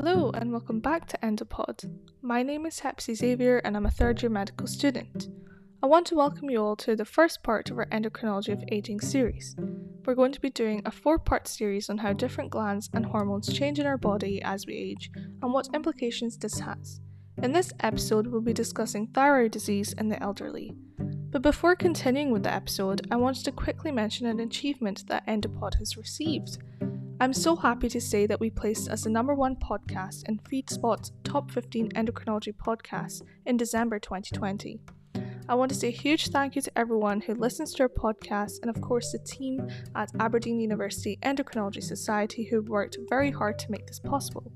Hello and welcome back to Endopod. My name is Hepsi Xavier and I'm a third year medical student. I want to welcome you all to the first part of our Endocrinology of Aging series. We're going to be doing a four part series on how different glands and hormones change in our body as we age and what implications this has. In this episode, we'll be discussing thyroid disease in the elderly. But before continuing with the episode, I wanted to quickly mention an achievement that Endopod has received. I'm so happy to say that we placed as the number one podcast in FeedSpot's top 15 endocrinology podcasts in December 2020. I want to say a huge thank you to everyone who listens to our podcast and, of course, the team at Aberdeen University Endocrinology Society who worked very hard to make this possible.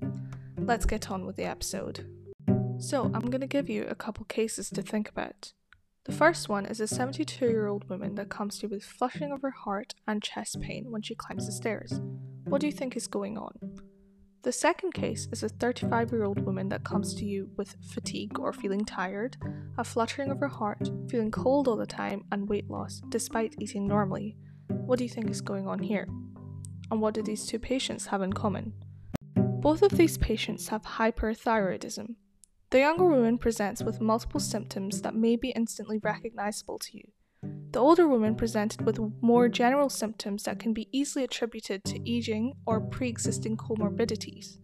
Let's get on with the episode. So, I'm going to give you a couple cases to think about. The first one is a 72 year old woman that comes to you with flushing of her heart and chest pain when she climbs the stairs. What do you think is going on? The second case is a 35 year old woman that comes to you with fatigue or feeling tired, a fluttering of her heart, feeling cold all the time, and weight loss despite eating normally. What do you think is going on here? And what do these two patients have in common? Both of these patients have hyperthyroidism. The younger woman presents with multiple symptoms that may be instantly recognizable to you. The older woman presented with more general symptoms that can be easily attributed to aging or pre existing comorbidities.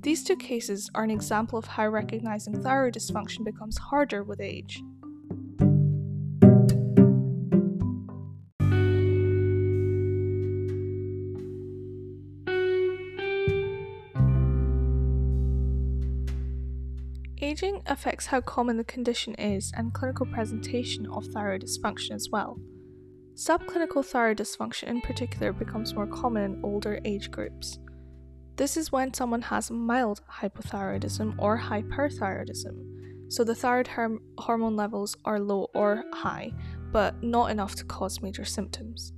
These two cases are an example of how recognizing thyroid dysfunction becomes harder with age. Aging affects how common the condition is and clinical presentation of thyroid dysfunction as well. Subclinical thyroid dysfunction in particular becomes more common in older age groups. This is when someone has mild hypothyroidism or hyperthyroidism, so the thyroid hormone levels are low or high, but not enough to cause major symptoms.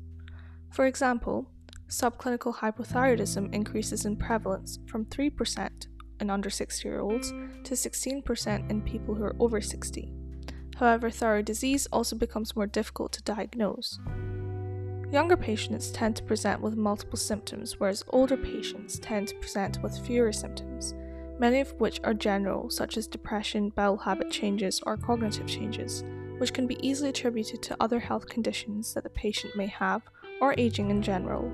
For example, subclinical hypothyroidism increases in prevalence from 3% in under 60 year olds to 16% in people who are over 60. However, thyroid disease also becomes more difficult to diagnose. Younger patients tend to present with multiple symptoms, whereas older patients tend to present with fewer symptoms, many of which are general, such as depression, bowel habit changes, or cognitive changes, which can be easily attributed to other health conditions that the patient may have or aging in general.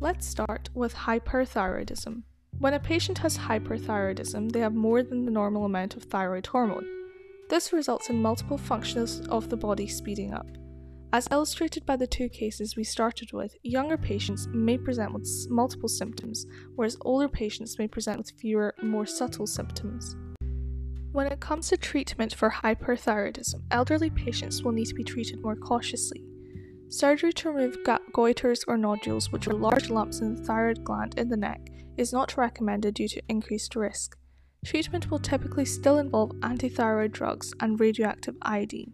Let's start with hyperthyroidism. When a patient has hyperthyroidism, they have more than the normal amount of thyroid hormone. This results in multiple functions of the body speeding up. As illustrated by the two cases we started with, younger patients may present with multiple symptoms, whereas older patients may present with fewer, more subtle symptoms. When it comes to treatment for hyperthyroidism, elderly patients will need to be treated more cautiously. Surgery to remove goiters or nodules, which are large lumps in the thyroid gland in the neck, is not recommended due to increased risk. Treatment will typically still involve antithyroid drugs and radioactive iodine.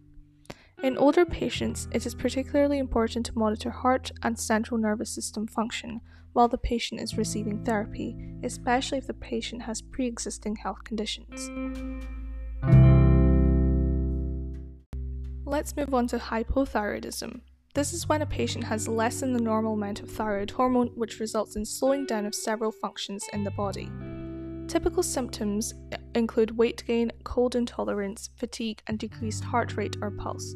In older patients, it is particularly important to monitor heart and central nervous system function while the patient is receiving therapy, especially if the patient has pre existing health conditions. Let's move on to hypothyroidism. This is when a patient has less than the normal amount of thyroid hormone, which results in slowing down of several functions in the body. Typical symptoms uh, include weight gain, cold intolerance, fatigue, and decreased heart rate or pulse.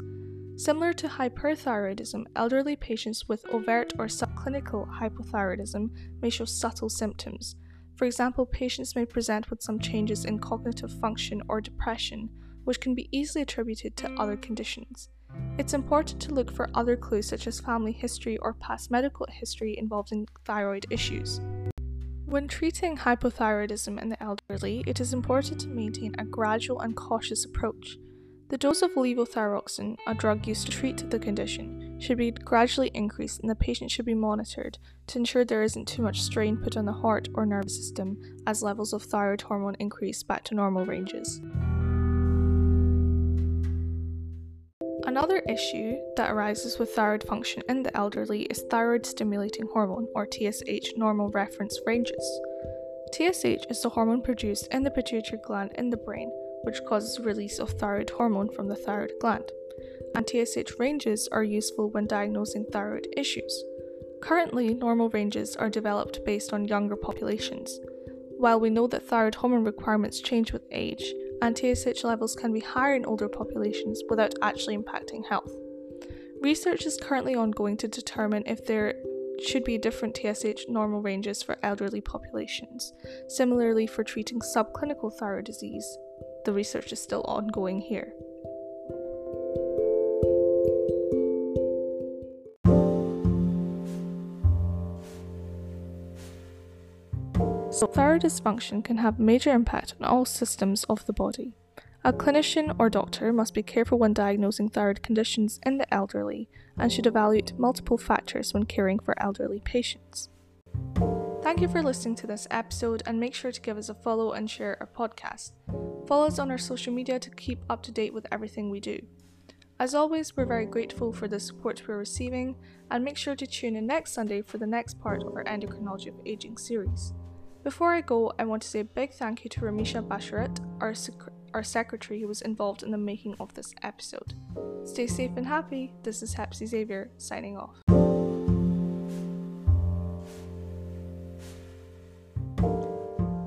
Similar to hyperthyroidism, elderly patients with overt or subclinical hypothyroidism may show subtle symptoms. For example, patients may present with some changes in cognitive function or depression, which can be easily attributed to other conditions. It's important to look for other clues such as family history or past medical history involving thyroid issues. When treating hypothyroidism in the elderly, it is important to maintain a gradual and cautious approach. The dose of levothyroxine, a drug used to treat the condition, should be gradually increased and the patient should be monitored to ensure there isn't too much strain put on the heart or nervous system as levels of thyroid hormone increase back to normal ranges. Another issue that arises with thyroid function in the elderly is thyroid stimulating hormone, or TSH, normal reference ranges. TSH is the hormone produced in the pituitary gland in the brain, which causes release of thyroid hormone from the thyroid gland. And TSH ranges are useful when diagnosing thyroid issues. Currently, normal ranges are developed based on younger populations. While we know that thyroid hormone requirements change with age, and TSH levels can be higher in older populations without actually impacting health. Research is currently ongoing to determine if there should be different TSH normal ranges for elderly populations. Similarly, for treating subclinical thyroid disease, the research is still ongoing here. So, thyroid dysfunction can have major impact on all systems of the body. A clinician or doctor must be careful when diagnosing thyroid conditions in the elderly and should evaluate multiple factors when caring for elderly patients. Thank you for listening to this episode and make sure to give us a follow and share our podcast. Follow us on our social media to keep up to date with everything we do. As always, we're very grateful for the support we're receiving and make sure to tune in next Sunday for the next part of our Endocrinology of Aging series. Before I go, I want to say a big thank you to Ramisha Basharat, our sec- our secretary who was involved in the making of this episode. Stay safe and happy. This is Hepsi Xavier signing off.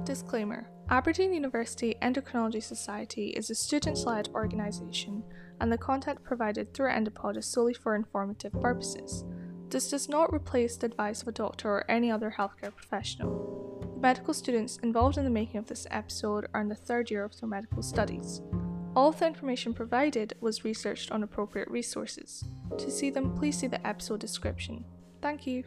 Disclaimer Aberdeen University Endocrinology Society is a student led organisation, and the content provided through Endopod is solely for informative purposes. This does not replace the advice of a doctor or any other healthcare professional. Medical students involved in the making of this episode are in the third year of their medical studies. All of the information provided was researched on appropriate resources. To see them, please see the episode description. Thank you.